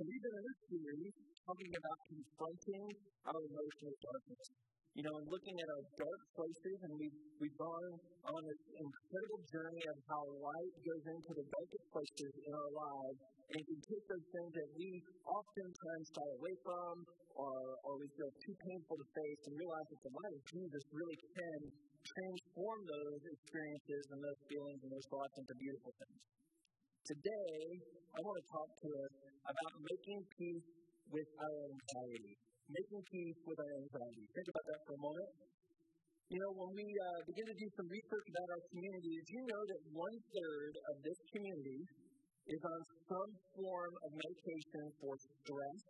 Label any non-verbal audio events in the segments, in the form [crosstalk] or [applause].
We've been in this series talking about confronting our emotional darkness. You know, and looking at our dark places, and we've, we've gone on this incredible journey of how light goes into the darkest places in our lives, and can take those things that we oftentimes shy away from, or, or we feel too painful to face, and realize that the light of Jesus really can transform those experiences and those feelings and those thoughts into beautiful things. Today, I want to talk to us about making peace with our anxiety. Making peace with our anxiety. Think about that for a moment. You know, when we uh, begin to do some research about our community, did you know that one third of this community is on some form of medication for stress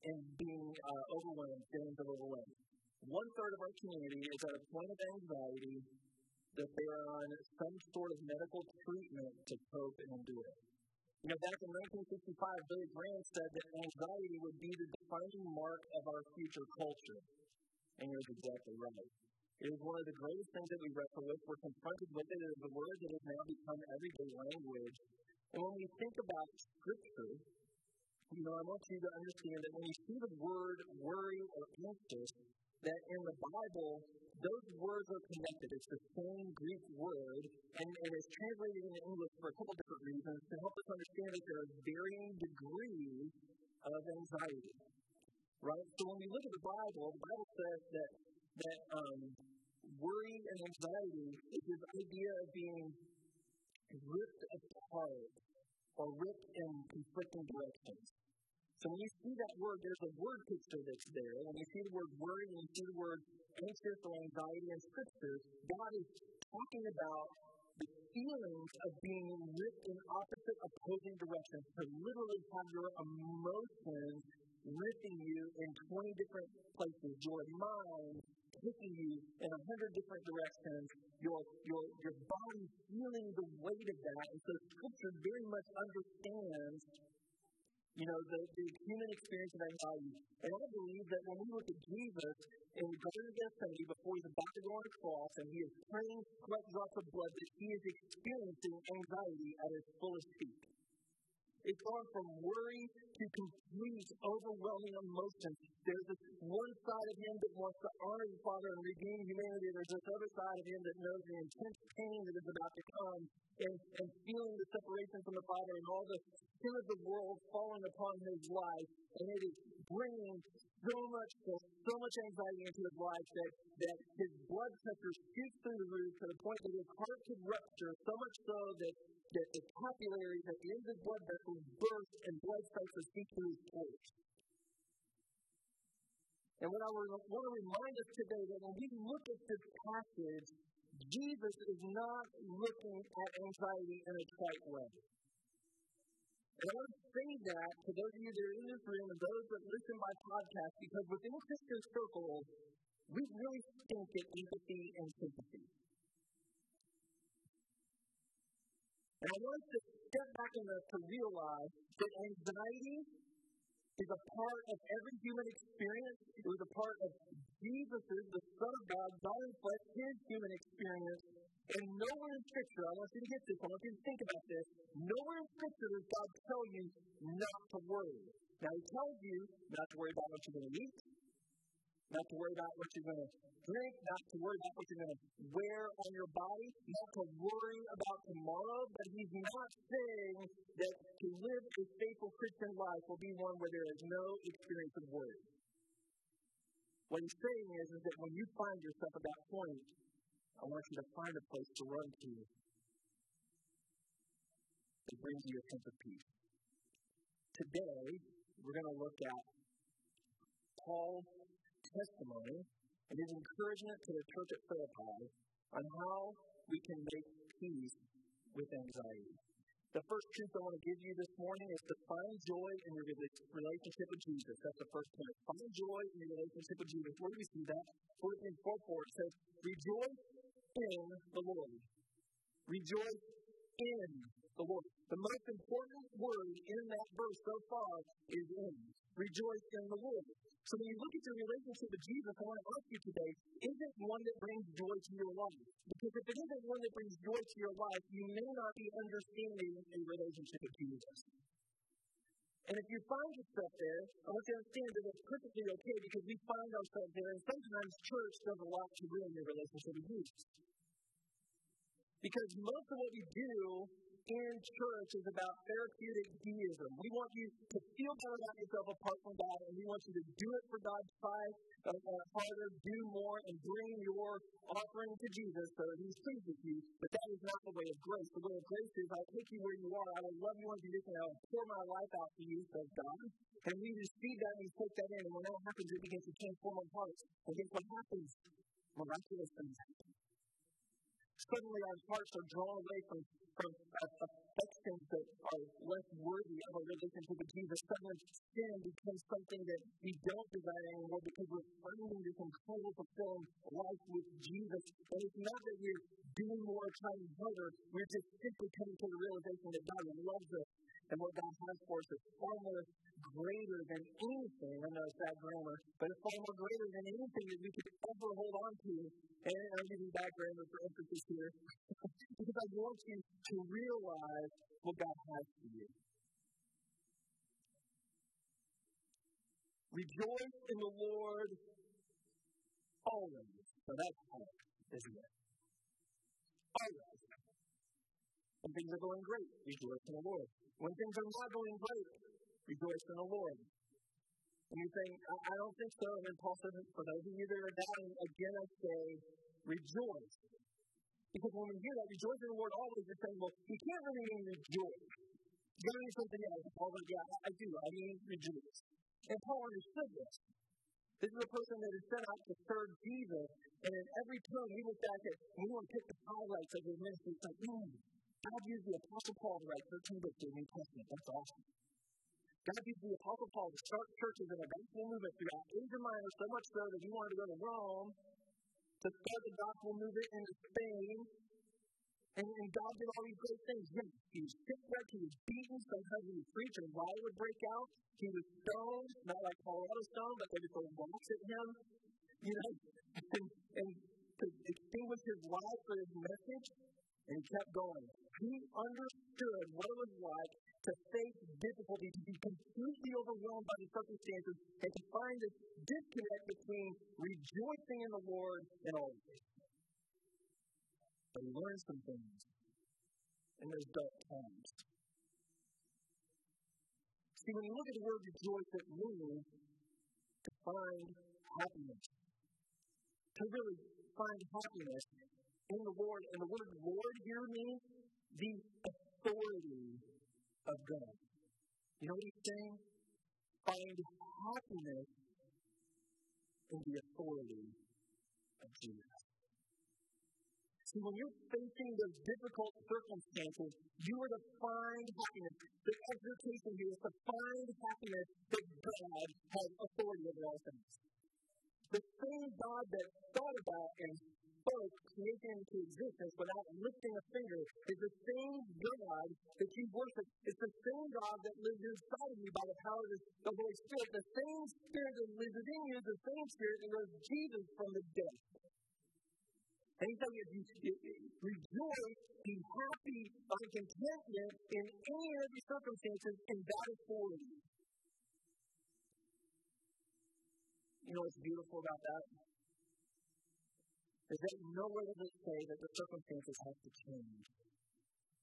and being uh, overwhelmed, feelings of overwhelmed? One third of our community is at a point of anxiety that they are on some sort of medical treatment to cope and endure. You know, back in 1965, Billy Graham said that anxiety would be the defining mark of our future culture. And was exactly right. It is one of the greatest things that we wrestle with. We're confronted with it as a word that has now become everyday language. And when we think about Scripture, you know, I want you to understand that when you see the word worry or anxious, that in the Bible, those words are connected. It's the same Greek word, and, and it's translated into English for a couple different reasons to help us understand that there are varying degrees of anxiety. Right? So when we look at the Bible, the Bible says that that um, worry and anxiety is this idea of being ripped apart or ripped in conflicting directions. So when you see that word, there's a word picture that's there. When you see the word worry, when you see the word anxious or anxiety in Scripture, God is talking about the feelings of being ripped in opposite opposing directions, to literally have your emotions ripping you in 20 different places, your mind taking you in a hundred different directions, your, your, your body feeling the weight of that. And so Scripture very much understands you know, the, the human experience of anxiety. And I believe that when we look at Jesus in the Garden of Gethsemane before he's about to go on the cross and he is praying sweat drops of blood, that he is experiencing anxiety at his fullest peak. It's gone from worry to complete, overwhelming emotion. There's this one side of him that wants to honor the Father and redeem humanity. There's this other side of him that knows the intense pain that is about to come and, and feeling the separation from the Father and all the sin of the world falling upon his life. And it is bringing so much so much anxiety into his life that, that his blood pressure shoots through the roof to the point that his heart could rupture, so much so that that the capillaries at the end of the blood vessels burst and blood starts to seep through his pores. And what I want to remind us today that when we look at this passage, Jesus is not looking at anxiety in a trite way. And I want to say that to those of you that are in this room and those that listen by podcast, because within Christian circles, we really think at empathy and sympathy. And I want us to step back and to realize that anxiety is a part of every human experience. It was a part of Jesus' the Son of God, God in flesh, his human experience. And nowhere in Scripture, I want you to get this, I want you to think about this. Nowhere in Scripture does God tell you not to worry. Now, He tells you not to worry about what you're going to eat, not to worry about what you're going to drink, not to worry about what you're going to wear on your body, not to worry about tomorrow, but he's not saying that to live a faithful Christian life will be one where there is no experience of worry. What he's saying is, is that when you find yourself at that point, I want you to find a place to run to that brings you a sense of peace. Today, we're going to look at Paul's testimony and his encouragement to the church at Philippi on how we can make peace with anxiety. The first truth I want to give you this morning is to find joy in your relationship with Jesus. That's the first point. Find joy in your relationship with Jesus. Where do we see that? Philippians 4 4 it says, Rejoice in the Lord. Rejoice in the Lord. The most important word in that verse so far is in. Rejoice in the Lord. So when you look at your relationship with Jesus, I want to ask you today, is it one that brings joy to your life? Because if it isn't one that brings joy to your life, you may not be understanding a relationship with Jesus. And if you find yourself there, I want you to understand that it's perfectly okay because we find ourselves there. And sometimes church does a lot to ruin your relationship with Jesus. Because most of what we do in church is about therapeutic deism. We want you to feel better about yourself apart from God, and we want you to do it for God's side, uh, uh, harder, do more, and bring your offering to Jesus so that He's pleased with you. But that is not the way of grace. The way of grace is I'll take you where you are, I will love you unconditionally, I will pour my life out for you, says God. And we receive that and we take that in, and when that happens, it begins to transform our hearts. And guess what happens? Miraculous things happen. Suddenly our hearts are drawn away from from uh, affections that are less worthy of a relationship with Jesus. Suddenly, sin becomes something that we don't desire anymore because we're finding this incredible fulfilling life with Jesus. And it's not that we're doing more, trying harder. We're just simply coming to the realization that God loves us and what God has for us is far more greater than anything. I know it's bad grammar, but it's far more greater than anything that we could ever hold on to. And I'm using bad grammar for emphasis here [laughs] because I want you to realize what God has for you. Rejoice in the Lord always. So that's hard, isn't it? Always. When things are going great, rejoice in the Lord. When things are not going great, rejoice in the Lord. And you think, I, I don't think so. And then Paul says, for those of you that are doubting, again I say, rejoice. Because when we hear that, rejoice in the Lord always, you're saying, well, you can't really mean rejoice. You gotta mean something else. Paul's yeah, I do. I mean rejoice. And Paul understood this. This is a person that is set out to serve Jesus. And in every turn, we look back at, and we want to pick the highlights of his ministry. It's like, man, God used the Apostle Paul to write 13 books of the New Testament. That's awesome. God used the Apostle Paul to start churches in a gospel movement throughout Asia Minor, so much so that he wanted to go to Rome to start the gospel movement in Spain. And, and God did all these great things. Yes, he was shipwrecked, he was beaten, sometimes he would preach and riot would break out. He was stoned, not like Colorado Stone, but they would throw rocks at him. You know, [laughs] and, and to extinguish his life for his message. And he kept going. He understood what it was like to face difficulty, to be completely overwhelmed by the circumstances, and to find this disconnect between rejoicing in the Lord and all of it. But he learned some things in those dark times. See, when you look at the word rejoice, it means to find happiness. To really find happiness in the Lord. And the word Lord here means the authority of God. You know what he's saying? Find happiness in the authority of Jesus. See, when you're facing those difficult circumstances, you are to find happiness. The exhortation here is to find happiness that God has authority over all things. The same God that thought about and spoke creation into existence without lifting a finger is the same God that you worship. It's the same God that lives inside of you by the power of the Holy Spirit. The same Spirit that lives within you is the same Spirit that rose Jesus from the dead. And he's telling you, you, rejoice, be happy, find contentment in any and every circumstances, and that is for you. You know what's beautiful about that? Is that nowhere does it say that the circumstances have to change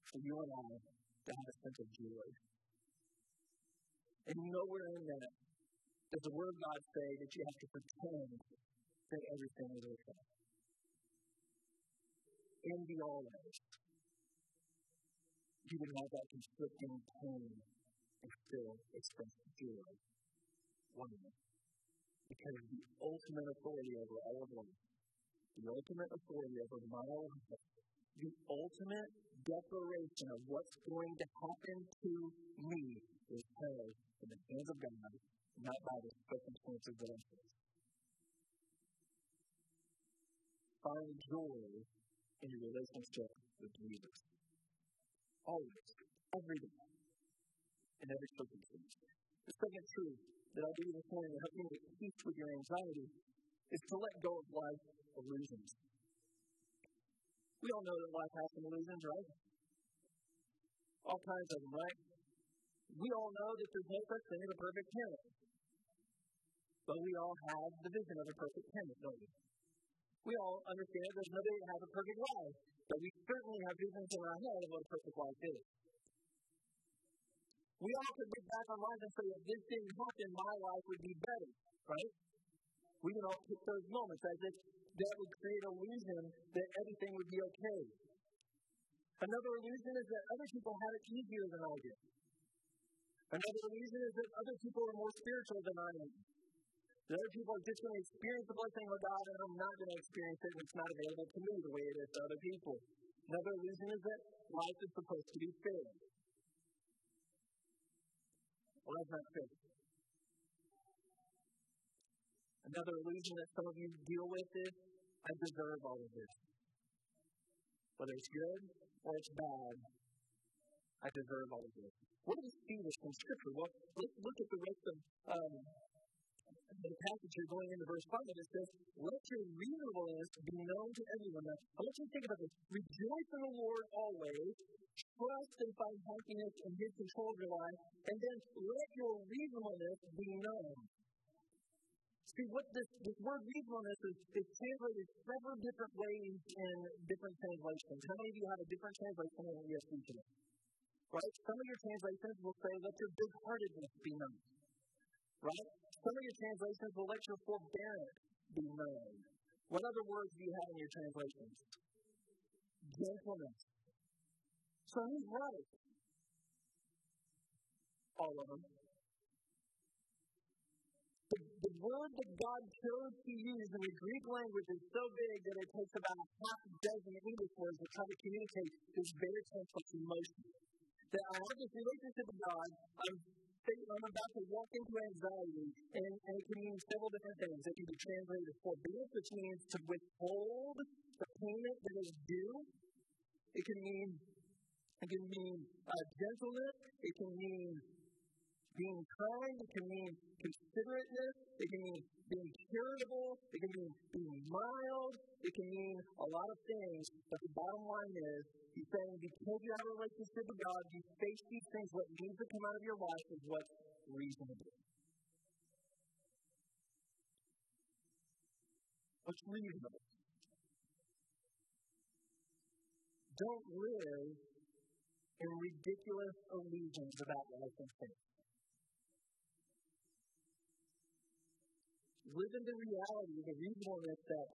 for you and I to have a sense of joy. And nowhere in that does the Word of God say that you have to pretend that everything is okay. In the always, you would have that conflicting pain and still express joy. Why? Because the ultimate authority over all of life the ultimate authority over my life, the ultimate declaration of what's going to happen to me is held in the hands of God, not by the circumstances that I face. Find joy in your relationship with Jesus. Always, every day, in every circumstance. The second truth that I believe this morning to help you make peace with your anxiety is to let go of life illusions. We all know that life has some illusions, right? All kinds of them, right? We all know that there's no such thing as a perfect parent. But we all have the vision of a perfect parent, don't we? We all understand there's nobody that has a perfect life, but we certainly have visions in our head of what a perfect life is. We all could look back on life and say, if this didn't happen, my life would be better, right? We can all pick those moments as if that would create illusion that everything would be okay. Another illusion is that other people have it easier than I do. Another illusion is that other people are more spiritual than I am. That other people are just going to experience the blessing of God and I'm not going to experience it and it's not available to me the way it is to other people. Another illusion is that life is supposed to be fair. That's not fair. Another illusion that some of you deal with is I deserve all of this. Whether it's good or it's bad, I deserve all of this. What do we see this from Scripture? Well, look at the rest of um, the passage here going into verse 5. It says, Let your reasonableness be known to everyone. Now, I want you to think about this. Rejoice in the Lord always. Trust and find happiness in His control of your life. And then let your reasonableness be known. See, what this, this word reasonableness is, is translated several different ways in different translations. How many of you have a different translation than ESV today? Right? Some of your translations will say, let your big heartedness be known. Right? Some of your translations will let your forbearance be known. What other words do you have in your translations? Gentleness. So who's right? All of them. The, the word that God chose to use in the Greek language is so big that it takes about half a dozen English words to try to communicate this very complex emotion that I have this relationship with God. I'm, I'm about to walk into anxiety, and, and it can mean several different things. It can be translated as forbearance, which means to withhold the payment that is due. It can mean it can mean uh, gentleness. It can mean being kind. It can mean considerateness. It can mean being charitable. It can mean being mild. It can mean a lot of things. But the bottom line is He's saying because you have a relationship with God, you face these things, what needs to come out of your life is what's reasonable. What's reasonable? Don't live in ridiculous illusions about life and faith. Live in the reality, the reasonableness that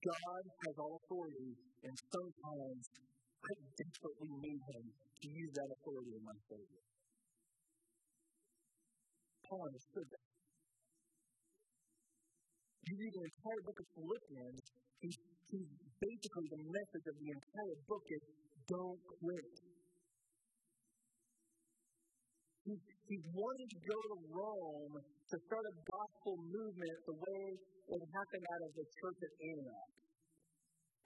God has all authority, and sometimes I desperately need him to use that authority in my favor. Paul understood that. You read the entire book of Philippians, he's basically the message of the entire book is don't quit. He's, he's wanting to go to Rome to start a gospel movement the way it happened out of the church at Antioch.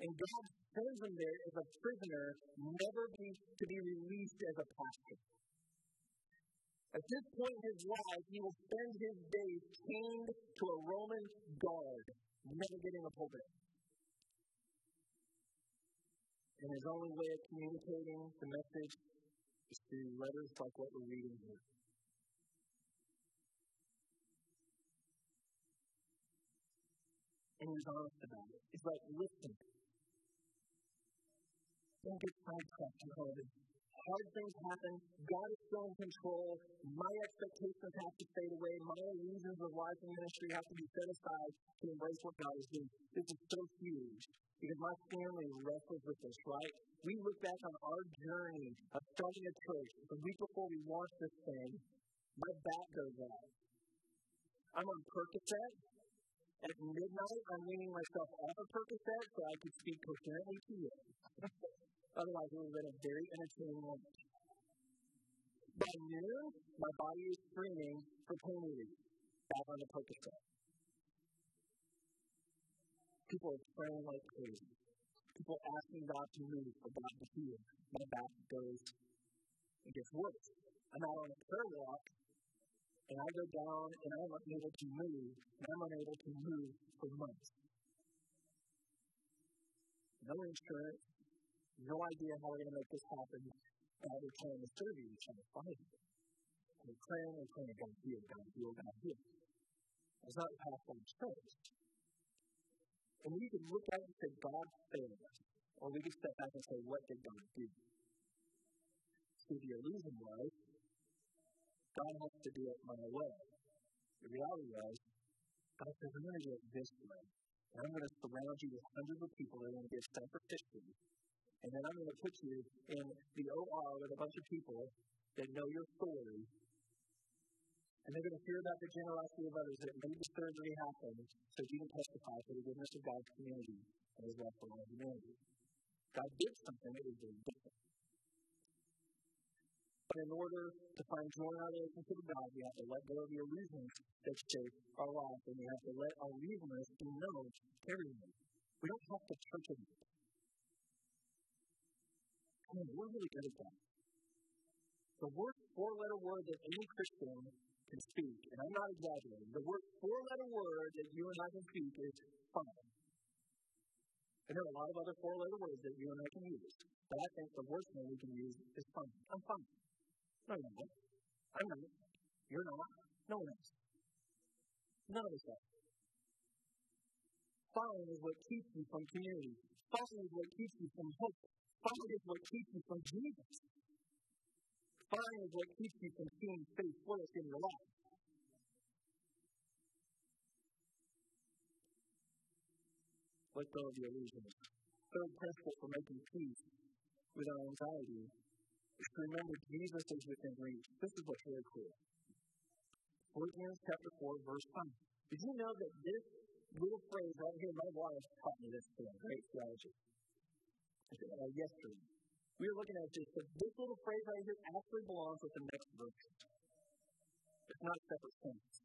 And God sends him there as a prisoner, never be, to be released as a pastor. At this point in his life, he will spend his days chained to a Roman guard, never getting a pulpit. And his only way of communicating the message is through letters like what we're reading here. And he's honest about it. He's like, listen, don't get sidetracked and hard. Hard things happen. God is still in control. My expectations have to fade away. My illusions of life and ministry have to be set aside to embrace what God is doing. This is so huge because my family wrestles with this, right? We look back on our journey of starting a church the week before we launched this thing. My back goes out. I'm on Percocet. At midnight, I'm weaning myself off of Percocet so I could speak coherently to you. [laughs] Otherwise, it would have been a very entertaining moment. By noon, my body is screaming for pain relief, back on the Percocet. People are praying like crazy. People asking God to move, for God to heal. My back goes, it gets worse. I'm out on a prayer walk, and I go down, and I'm unable to move, and I'm unable to move for months. No insurance, no idea how we're going to make this happen. Uh, we're trying to serve each other. Fine. we're praying, we're praying, God heal, God heal, God heal. It's not our church. And we can look at it and say, God failed us. Or we can step back and say, what did God do? See, the illusion was, God has to do it my way. The reality was, God says, I'm going to do it this way. And I'm going to surround you with hundreds of people that are going to give sacrificially. And then I'm going to put you in the OR with a bunch of people that know your story. And they're going to hear about the generosity of others that made the surgery happen so you can testify to the goodness of God's community and his love for all humanity. God did something that was very different. But in order to find joy in our relationship God, we have to let go of the illusions that shape our life, and we have to let our reasoners be known. We don't have to church it. I mean, we're really good at that. The word four-letter word that any Christian can speak, and I'm not exaggerating, the word four-letter word that you and I can speak is fine. And there are a lot of other four-letter words that you and I can use, but I think the worst one we can use is fine. I'm fine. No, you're not. I'm not. You're not. No one else. None of us are. Fine is what keeps you from community. Fine is what keeps you from hope. Fine is what keeps you from Jesus. Fine is what keeps you from seeing faith flourish in your life. Let go of the illusions. Third principle for making peace with our anxiety remember Jesus is within reach. This is what's really cool. Philippians chapter 4, verse 5. Did you know that this little phrase right here, my wife taught me this today, great theology. Uh, yesterday. We were looking at this, but this little phrase right here actually belongs with the next verse. It's not a separate sentence.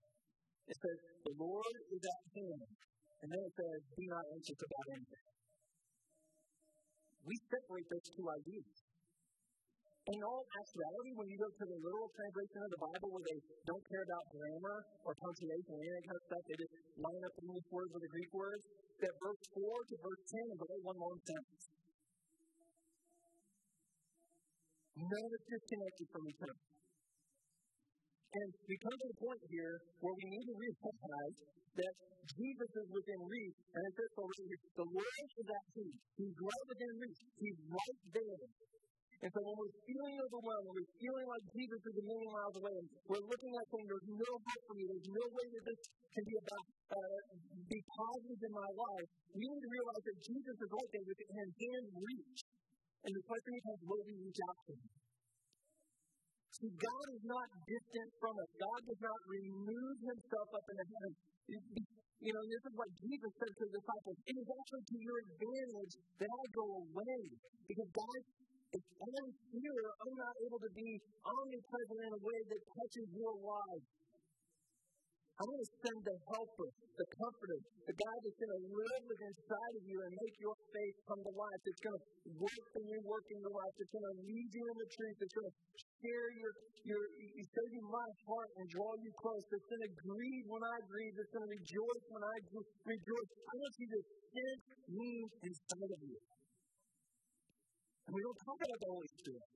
It says, The Lord is at hand. And then it says, Be not anxious about anything. We separate those two ideas. In all actuality, when you go to the literal translation of the Bible where they don't care about grammar or punctuation or any kind of stuff, they just line up the English words with the Greek words, that verse 4 to verse 10 is all one long sentence. None of it's disconnected from each other. And we come to the point here where we need to realize that Jesus is within reach, and it says here, the Lord is at. He's right within reach. He's right there. And so when we're feeling overwhelmed, when we're feeling like Jesus is a million miles away, and we're looking at saying, there's no hope for me, there's no way that this can be about, uh, be positive in my life, we need to realize that Jesus is right there within hand reach. And the question becomes, will we reach out to him? See, God is not distant from us. God does not remove himself up into heaven. You know, this is what Jesus said to the disciples. It is actually to your advantage that I go away. Because God if I'm here, I'm not able to be omnipresent in a way that touches your life. I'm going to send the helper, the comforter, the guy that's going to live inside of you and make your faith come to life. That's going to work in you, work in your life. That's going to lead you in the truth. That's going to share your, your, show you my heart and draw you close. That's going to grieve when I grieve. That's going to rejoice when I rejoice. I want you to sense me inside of you. And we don't talk about the Holy Spirit.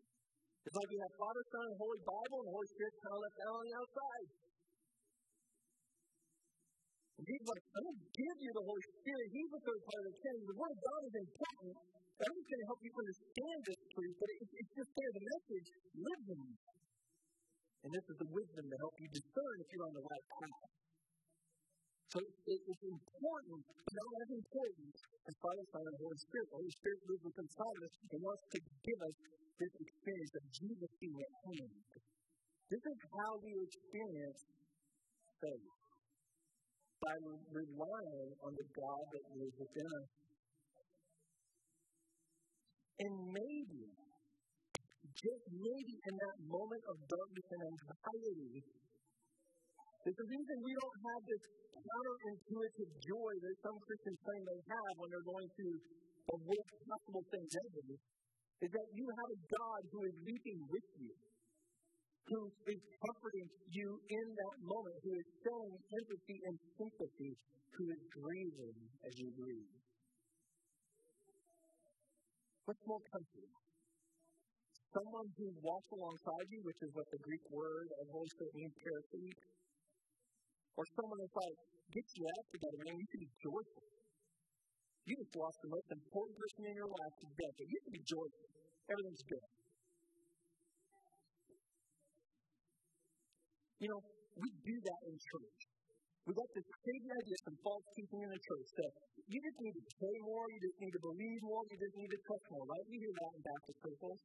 It's like we have Father, Son, and Holy Bible, and the Holy Spirit's kind of left out on the outside. And He's like, I'm going to give you the Holy Spirit. He's the third part of the Trinity. The Word of God is important. I'm just going to help you understand this truth, but it's, it's just there. The message lives in you. And this is the wisdom to help you discern if you're on the right path. So it, it's important, not as important as Father, Son, and Holy Spirit. The Holy Spirit lives within of us and wants to give us this experience of Jesus being at home. This is how we experience faith. By relying on the God that lives within us. And maybe, just maybe in that moment of darkness and anxiety, it's the reason we don't have this counterintuitive joy that some Christians claim they have when they're going through the worst possible thing ever is that you have a God who is weeping with you, who is comforting you in that moment, who is showing empathy and sympathy, who is grieving as you grieve. What's more comforting? someone who walks alongside you, which is what the Greek word of means, paraclete, or someone that's like, get you out together, man, you can be joyful. You just lost the most important person in your life to death, but you can be joyful. Everything's good. You know, we do that in church. We got this crazy idea, some false teaching in the church that you just need to pray more, you just need to believe more, you just need to trust more, right? We hear that in Baptist circles.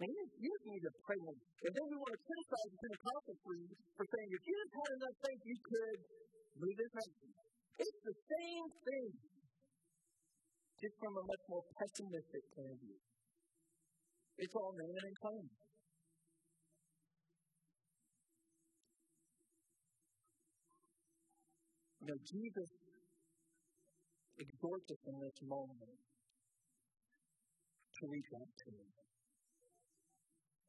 And you you need to pray. And then we want to criticize the Pentecostal for, for saying, if you just had enough faith, you could move this mountain. It's the same thing, just from a much more pessimistic point of view. It's all name and claim. You Jesus exhorts us in this moment to reach out to Him.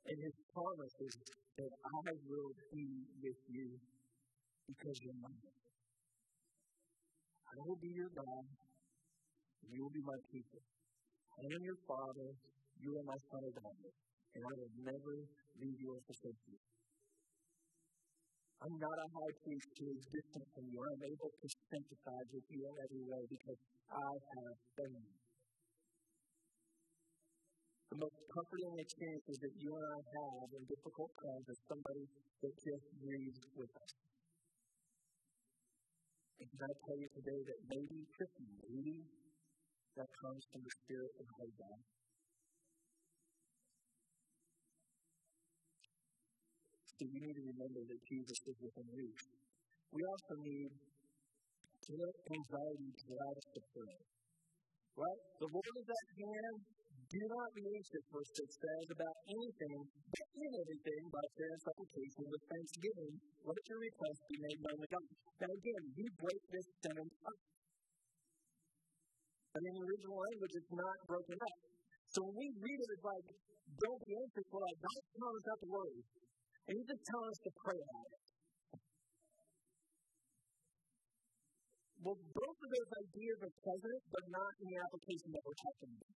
And His promise is that I will be with you because you're mine. I will be your God, and you will be my people. I am your Father, you are my son or daughter, and I will never leave you or forsake you. I'm not a high priest who is distant from you. I'm able to sympathize with you in every way because I have been. The most comforting experiences that you and I have in difficult times is somebody that just breathes with us. And can I tell you today that maybe, Christian, maybe that comes from the Spirit of God. So we need to remember that Jesus is within reach. We also need to let anxiety drive us to pray. Right? The Lord is at hand. Do not be anxious, verse 6 says, about anything, but in everything, by prayer and supplication, with thanksgiving, let your requests be made known to God. Now again, we break this sentence up. But in the original language, it's not broken up. So when we read it, it's like, don't be anxious, well, like, don't tell us not to worry. And he's just telling us to pray about it. Well, both of those ideas are present, but not in the application that we're talking about.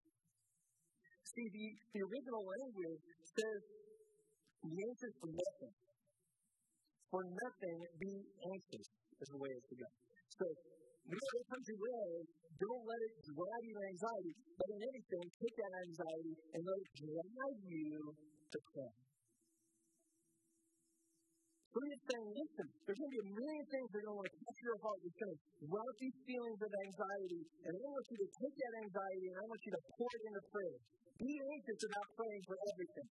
See, the, the original language says, be anxious for nothing. For nothing, be anxious, is the way it's to go. So, it comes your way, don't let it drive you to anxiety, but in anything, take that anxiety and let it drive you to prayer. So saying, listen, there's going to be a million things that are going to want to capture your heart. It's going to rout these feelings of anxiety. And I want you to take that anxiety and I want you to pour it into prayer. Be anxious about praying for everything.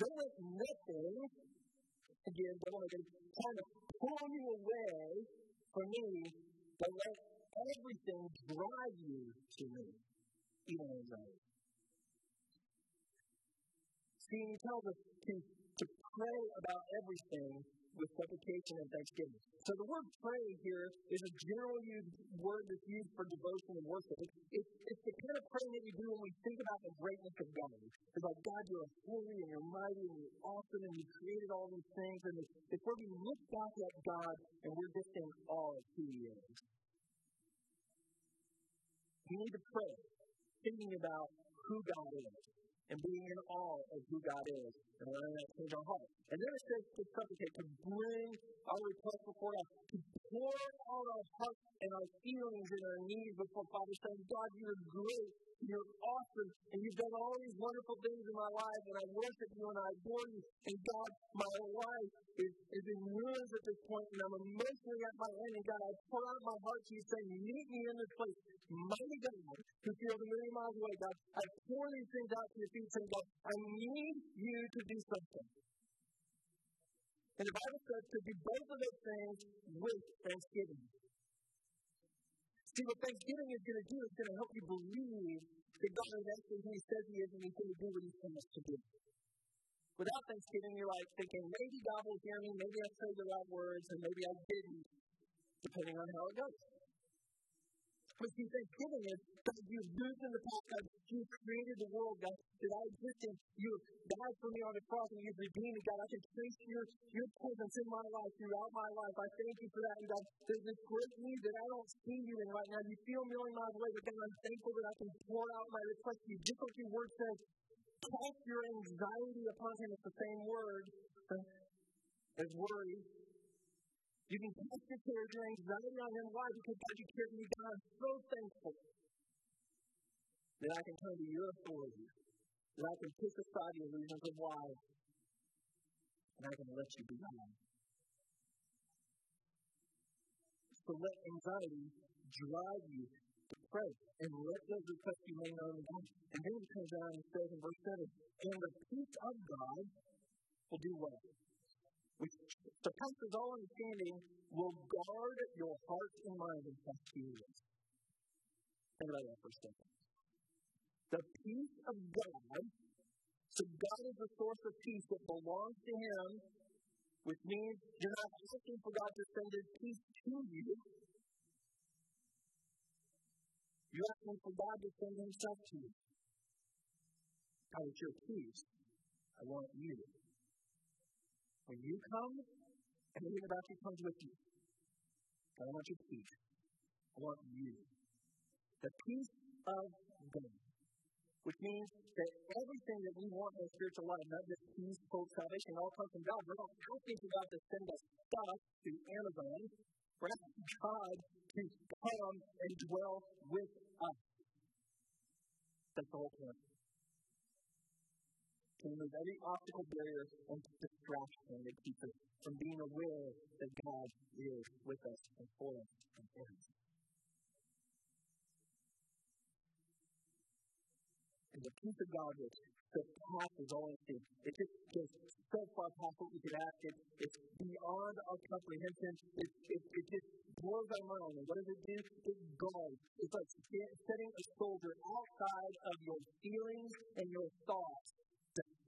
Don't let nothing, again, don't let it kind of pull you away from me, but let everything drive you to me, even anxiety. See, he tells us to pray about everything with supplication and thanksgiving. So the word pray here is a general used word that's used for devotion and worship. It's, it's, it's the kind of praying that we do when we think about the greatness of God. It's like, God, you're holy and you're mighty and you're awesome and you created all these things. And it's, it's where we look back at God and we're just in awe of who He is. We need to pray, thinking about who God is and being in awe of who God is and letting that change our heart. And then it says to supplicate, to bring our request before God, to pour out our hearts and our feelings and our needs before Father, saying, God, you're great, you're awesome, and you've done all these wonderful things in my life, and I worship you and I adore you. And God, my life is, is in ruins at this point, and I'm emotionally at my end. And God, I pour out my heart to you, saying, Meet me in this place. Mighty God, who feels a million miles away, God, I pour these things out to your feet, saying, God, I need you to do something. And the Bible says to do both of those things with thanksgiving. See, what thanksgiving is going to do is going to help you believe that God is actually who He says He is and He's going to do what He's promised to do. Without thanksgiving, you're like thinking, maybe God will hear me, maybe I said the right words, and maybe I didn't, depending on how it goes. But see, thanksgiving is God, you've moved in the past, God, you created the world, God, that I exist in. You died for me on the cross and you've redeemed me, God. I can trace your, your presence in my life throughout my life. I thank you for that. And God, there's this great need that I don't see you in right now. You feel a million miles away, but God, I'm thankful that I can pour out my request to you. Just like your word says, cast your anxiety upon him. It's the same word as worry. You can cast your cares, your anxiety on him. Why? Because God, you care for me. God, I'm so thankful that I can turn to your authority, that I can push aside your illusions of life, and I can let you be God. So let anxiety drive you to pray and let those requests be made known to God. And then he comes down and says in verse 7 And the peace of God will do what? Which surpasses all understanding, will guard your heart and mind in Christ Jesus. Think about that for a second. The peace of God, so God is the source of peace that belongs to Him, which means you're not asking for God to send His peace to you. You're asking for God to send Himself to you. I want your peace. I want you. When you come, everything about you comes with you. I don't want your peace. I want you. The peace of God. Which means that everything that we want in our spiritual life, not just peace, hope, salvation, all comes from God. We're not asking God to send us stuff to Amazon. We're asking God to come and dwell with us. That's the whole point. To remove every obstacle, barrier, and distraction that keeps us from being aware that God is with us and for us and for us. And the peace of God which surpasses all understanding. It just goes so far past what we could ask. It, it's beyond our comprehension. It, it, it just blows our mind. And what does it do? It guards. It's like setting a soldier outside of your feelings and your thoughts,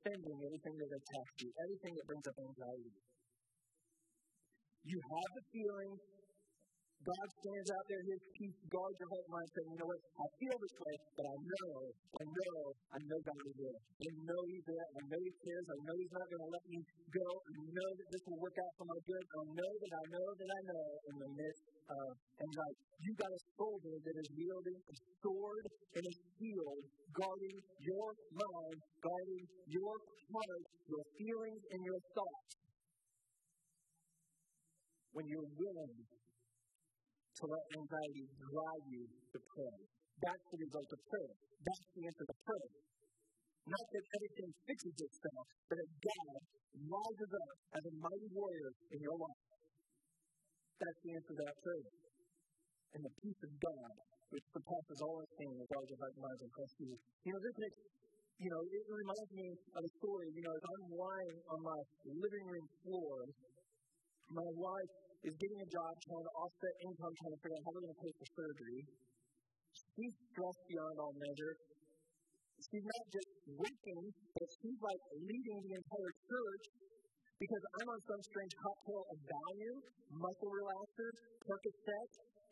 defending everything that attacks you, everything that brings up anxiety. You have the feeling, God stands out there, His peace guards your heart mind, saying, you know what, I feel this way, but I know, I know, I know God is there. I know He's there. I know He cares. I know He's not going to let me go. I know that this will work out for my good. I know that I know that I know in the midst of like You got a soldier that is wielding a sword and a shield, guarding your mind, guarding your heart, your feelings, and your thoughts. When you're willing to let anxiety drive you to pray. That's the result of prayer. That's the answer to prayer. Not that everything fixes itself, but that God rises up as a mighty warrior in your life. That's the answer to that prayer. And the peace of God, which surpasses all understanding, guards your heart and mind in Christ Jesus. You know, this makes, you know, it reminds me of a story. You know, as I'm lying on my living room floor, my wife is getting a job, trying to offset income, trying to figure out how we're going to pay for surgery. She's stressed beyond all measure. She's not just working, but she's like leading the entire church because I'm on some strange cocktail of Valium, muscle relaxers, Percocet,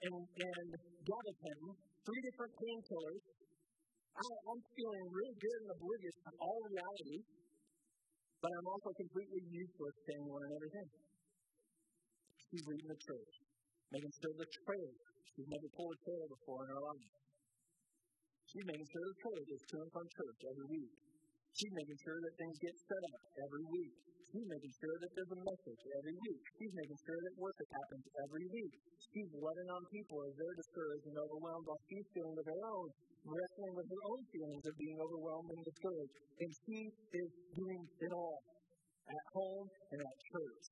and, and gabapentin, three different painkillers. I'm feeling really good and oblivious to all reality, but I'm also completely useless to anyone and everything she's leading the church, making sure the trailer, she's never pulled a trailer before in her life. She's making sure the trailer gets to and from church every week. She's making sure that things get set up every week. She's making sure that there's a message every week. She's making sure that worship happens every week. She's letting on people as they're discouraged and overwhelmed while she's feeling of her own, wrestling with her own feelings of being overwhelmed and discouraged. And she is doing it all at home and at church.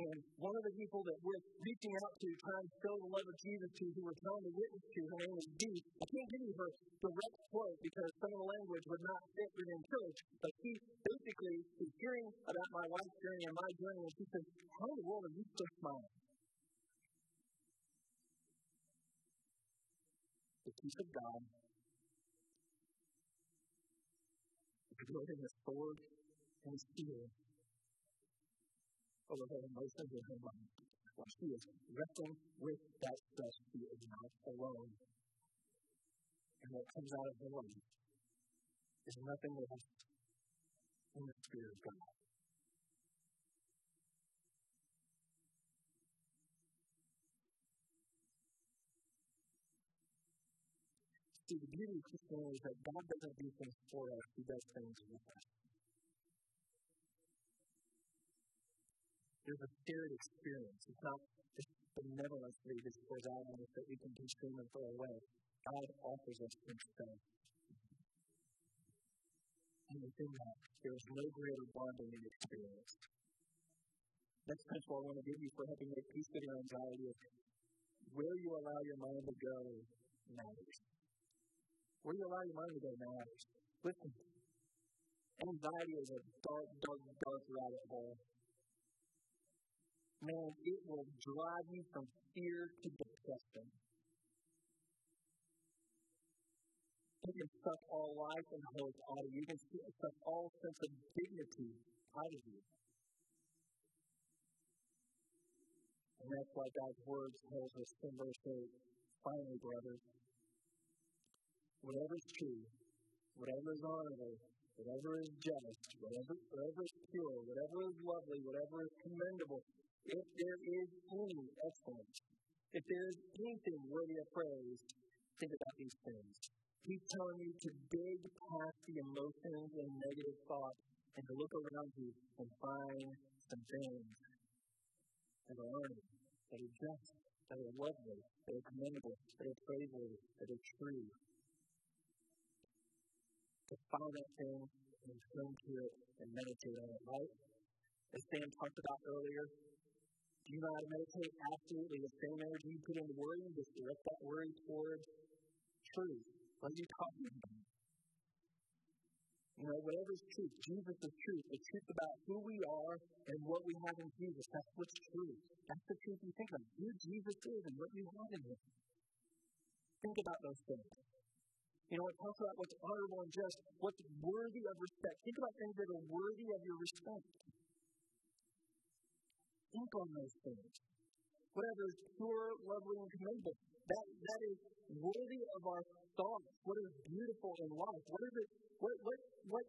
And one of the people that we're reaching out to, trying to show the love of Jesus to, who we're trying to witness to, her name is Dee. I can't give you her direct quote because some of the language would not fit within church, but she basically is hearing about my life's journey and my journey, and she says, How in the world are you so smiling? The peace of God is wielding a sword and shield over her emotions and her mind. While she is wrestling with that stress, she is not alone. And what comes out of her life is nothing less than the Spirit of God. See, the beauty of Christianity is that God doesn't do things for us, He does things with us. There's a shared experience. It's not just benevolence that pours out on that we can consume and throw away. God offers us Himself. And within that, there is no greater bonding experience. Next principle I want to give you for helping make peace with your anxiety is where you allow your mind to go matters. Where you allow your mind to go matters. Listen, anxiety is a dark, dark, dark rabbit hole. Man, it will drive you from fear to depression. It can suck all life and hope out of you. It can suck all sense of dignity out of you. And that's why God's word tells us in verse 8, finally, brothers, whatever is true, whatever is honorable, whatever is just, whatever, whatever is pure, whatever is lovely, whatever is commendable, if there is any excellence, if there is anything worthy of praise, think about these things. He's telling you to dig past the emotions and negative thoughts and to look around you and find some things that are honored, that are just, that are lovely, that are commendable, that are praiseworthy, that are true. To find that thing and turn to it and meditate on it, right? As Sam talked about earlier, you know how to meditate? Absolutely. The same energy you put into worrying, just direct that worry towards truth. What are you? You know, whatever is truth, Jesus is truth. The truth about who we are and what we have in Jesus. That's what's true. That's the truth you think of. Who Jesus is and what you have in Him. Think about those things. You know, it talks about what's honorable and just, what's worthy of respect. Think about things that are worthy of your respect. Think on those things. Whatever is pure, lovely, and commendable. That, that is worthy of our thoughts. What is beautiful in life? What is it? What, what, what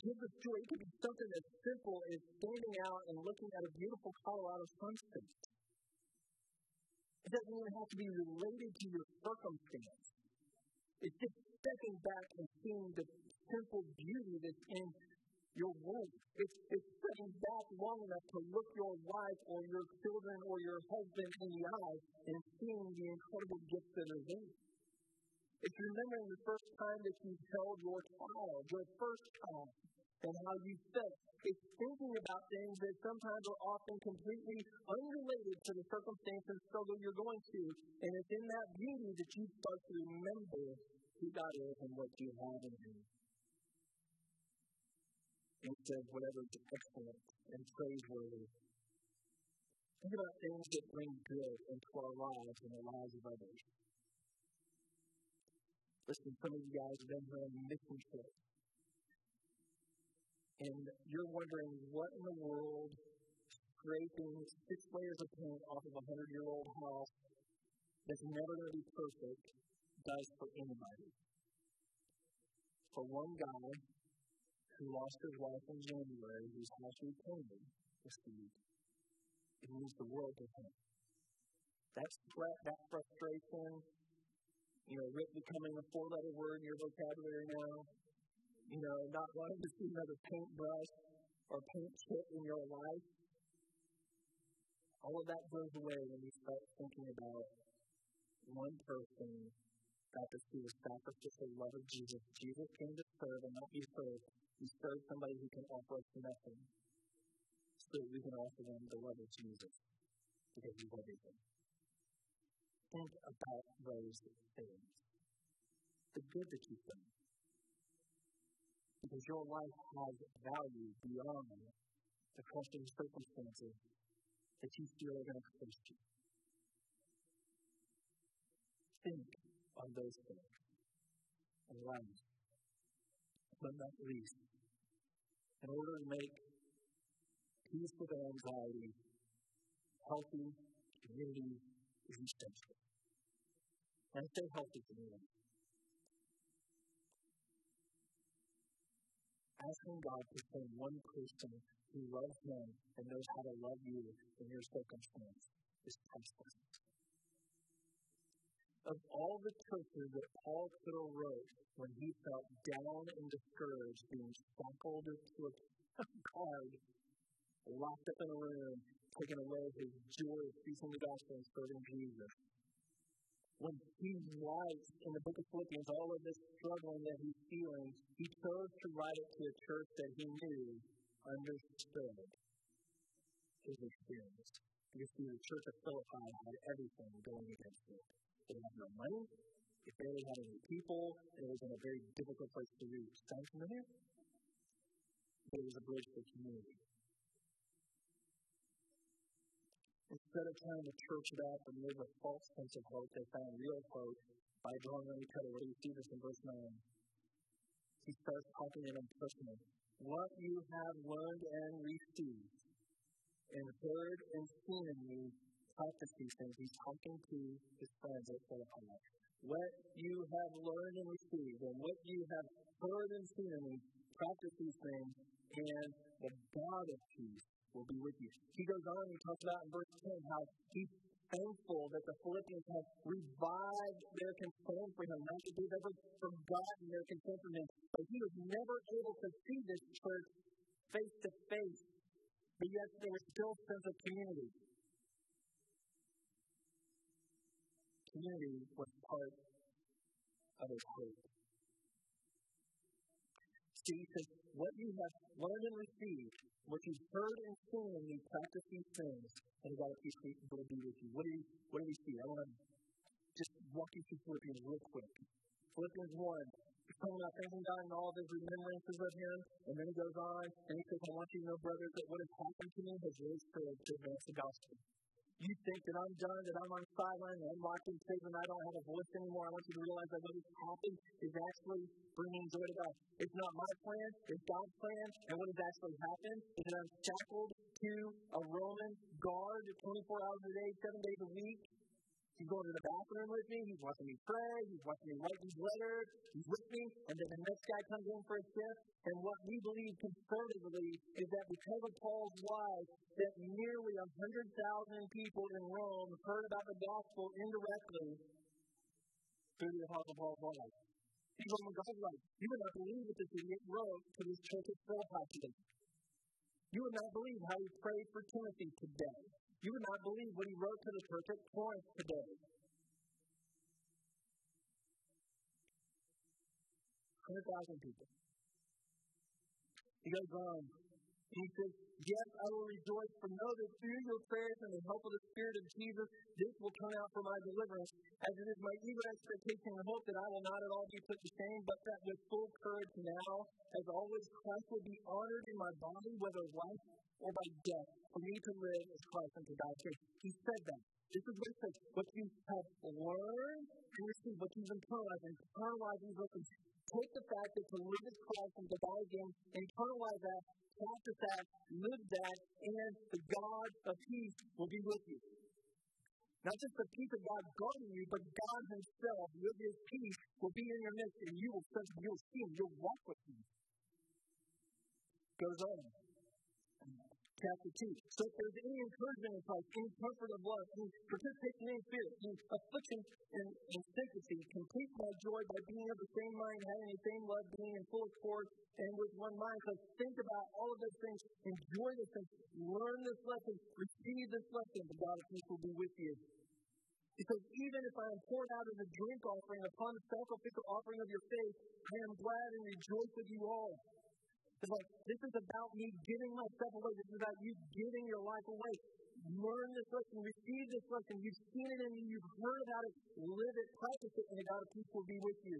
gives us joy? It could be something as simple as standing out and looking at a beautiful Colorado sunset. It doesn't even have to be related to your circumstance. It's just stepping back and seeing the simple beauty that's in your womb. It's, it's stepping back long enough to look your wife or your children or your husband in the eye and seeing the incredible gifts that are there. It's remembering the first time that you held your child, your first child, and how you felt. It's thinking about things that sometimes are often completely unrelated to the circumstance and struggle you're going through. And it's in that beauty that you start to remember who God is and what you have in Him. Instead of whatever is excellent and praiseworthy. Think about things that bring good into our lives and the lives of others. Listen, some of you guys have been here on mission trip. And you're wondering what in the world scraping six layers of paint off of a hundred year old house that's never going to be perfect does for anybody. For one guy who lost his wife in January, whose house we painted this week, it means the world to him. That that frustration, you know, Rick becoming a four letter word in your vocabulary now, you know, not wanting to see another paintbrush or paint chip in your life. All of that goes away when you start thinking about one person got to see the sacrificial love of Jesus. Jesus came to serve and not be served. He served somebody who can offer us nothing so that we can offer them the love of Jesus because he's everything think about those things. The good that you've done. Because your life has value beyond the crushing circumstances that you feel are going to cost you. Think on those things. And last, but not least, in order to make peace with anxiety, healthy community is essential and stay healthy me. Asking God to send one person who loves Him and knows how to love you in your circumstance is priceless. Of all the churches that Paul could have wrote when he felt down and discouraged, being shackled to a [laughs] guard, locked up in a room, taking away his joy of preaching the gospel and serving Jesus. When he writes in the book of Philippians all of this struggling that he's feeling, he chose to write it to a church that he knew understood his experience. You see, the church of Philippi had everything going against it. They had no money, they barely had any people, it was in a very difficult place to reach. Sound familiar? It was a bridge for community. Instead of trying to church it up and live a false sense of hope, they found real hope by drawing on each other. What do you see this in verse 9? He starts talking to them personally. What you have learned and received and heard and seen in me, practice these things. He's talking to his friends at Philippi. What you have learned and received, and what you have heard and seen practice these things, and the God of peace will be with you. He goes on, he talks about in verse 10 how he's thankful that the Philippians have revived their concern for him. Not that they've ever forgotten their concern for him, but he was never able to see this church face to face. But yet there was still a sense of community. Community was part of his hope. See, says, what you have learned and received, what you've heard and seen, you practice these things, and God will be with you. What do you what do we see? I want to just walk you through Philippians real quick. Philippians 1, he's talking about thanking God and all of his remembrances of him, and then he goes on and he says, I want you to know, brothers, that what has happened to me has raised courage to advance the gospel. You think that I'm done, that I'm on the sideline, that I'm locked in prison, I don't have a voice anymore. I want you to realize that what has happened is actually bringing joy to God. It's not my plan, it's God's plan. And what has actually happened is that I'm shackled to a Roman guard 24 hours a day, seven days a week. He's going to the bathroom with me. He's watching me pray. He's watching me write these letters. He's with me. And then the next guy comes in for a shift. And what we believe conservatively is that because of Paul's life, that nearly 100,000 people in Rome heard about the gospel indirectly through the Apostle Paul's life. People in God's you would not believe what this idiot wrote to this church of Philippi today. You would not believe how he prayed for Timothy today. You would not believe what he wrote to the church at Corinth today. 100,000 people. He goes on. He says, Yes, I will rejoice, for know that through your prayers and the help of the Spirit of Jesus, this will turn out for my deliverance, as it is my eager expectation and hope that I will not at all be put to shame, but that with full courage now, as always, Christ will be honored in my body, whether life or by death, for me to live is Christ and unto God. He said that. This is what he says. What you have learned and received, what you've internalized, internalize these lessons. Take the fact that to live as Christ and to die again, internalize that, practice that, live that, and the God of peace will be with you. Not just the peace of God guarding you, but God Himself with His peace will be in your midst, and you will sense, you'll see Him, you'll walk with Him. Goes on chapter 2. So if there's any encouragement in Christ, any comfort of love, any participation in fear, any affliction and, and sympathy, complete my joy by being of the same mind, having the same love, being in full accord, and with one mind. So think about all of those things, enjoy this thing, learn this lesson, receive this lesson. The God of peace will be with you. Because even if I am poured out as a drink offering upon the sacrificial offering of your faith, I am glad and rejoice with you all. Like, this is about me giving myself away. This is about you giving your life away. Learn this lesson, receive this lesson. You've seen it in me, you've heard about it, live it, practice it, and God of peace will be with you.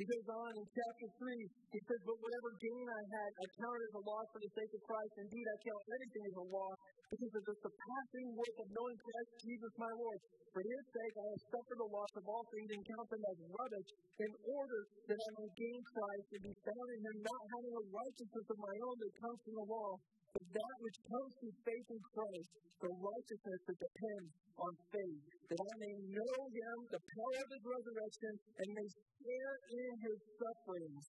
He goes on in chapter 3, he says, But whatever gain I had, I counted as a loss for the sake of Christ. Indeed, I count anything as a loss because of the surpassing worth of knowing Christ Jesus my Lord. For his sake, I have suffered the loss of all things and count them as rubbish in order that I may gain Christ and be found in him, not having a righteousness of my own that comes from the law, but that which comes through faith in Christ, the righteousness that depends on faith, that I may know him, the power of his resurrection, and may share in his sufferings,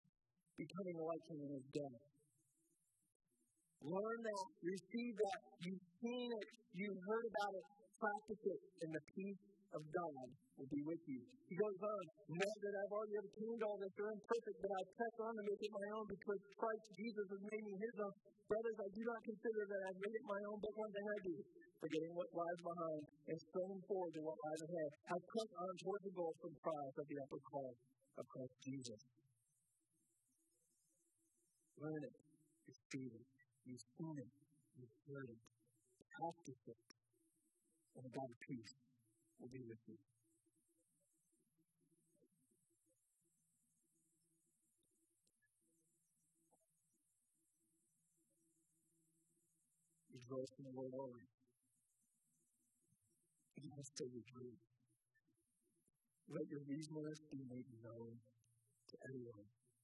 becoming like him in his death. Learn that, receive that, you've seen it, you've heard about it, practice it, and the peace of God will be with you. He goes on, Know that I've already obtained all this, they're imperfect, but I press on to make it my own because Christ Jesus has made me his own. Brothers, I do not consider that I've made it my own, but one thing I do, forgetting what lies behind and straining forward to what lies ahead. I press on toward the goal for the prize of the upper call of Christ Jesus. Learn it, receive it, it, you've heard it, practice it, and God peace will be with you. Rejoice in the Lord. You must say rejoice. Let your reasonableness be made known to everyone.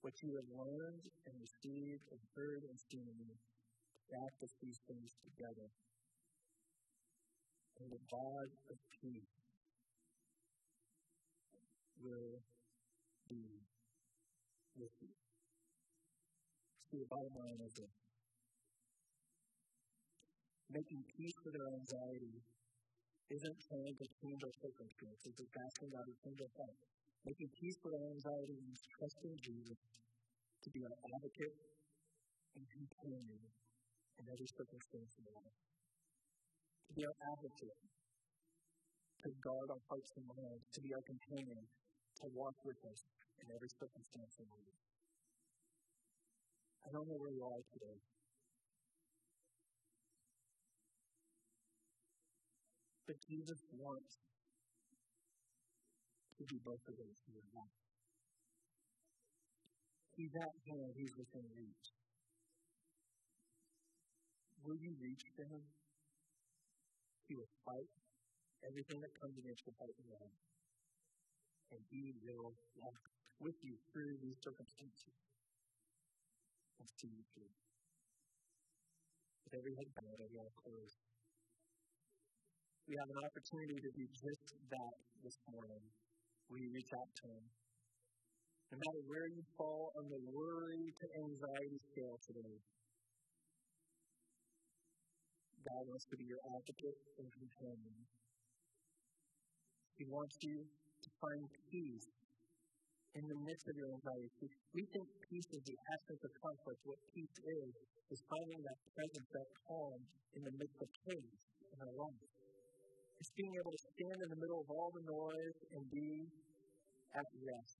What you have learned and received and heard and seen practice these things together. And the God of peace will be with you. So the bottom line is this. Making peace with our anxiety isn't trying to change our circumstances. It's asking God to change our. Making peace with our anxiety means trusting Jesus to be our advocate and companion in every circumstance of life. To be our advocate, to guard our hearts and minds, to be our companion, to walk with us in every circumstance of life. I don't know where you are today. But Jesus wants to do both of those in your life. He's at hand, he's within reach. Will you reach to him? He will fight everything that comes against the fight in your and He will walk with you through these circumstances and see you through. With every head bowed, every eye closed. We have an opportunity to do just that this morning. We reach out to Him. No matter where you fall on the worry to anxiety scale today, God wants to be your advocate and companion. He wants you to find peace in the midst of your anxiety. We think peace is the absence of conflict. What peace is, is finding that presence, that calm in the midst of chaos in our life. It's being able to stand in the middle of all the noise and be at rest.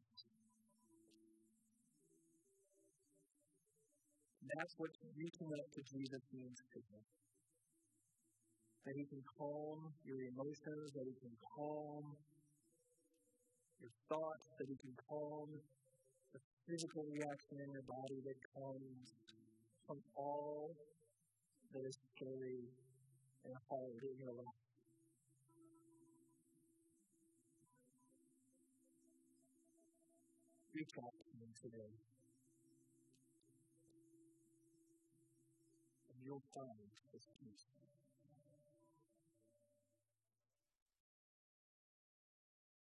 That's what reaching out to Jesus means to you. That He can calm your emotions, that He can calm your thoughts, that He can calm the physical reaction in your body that comes from all that is scary and hard in your life. Reach out to Him today. And you'll find this peace.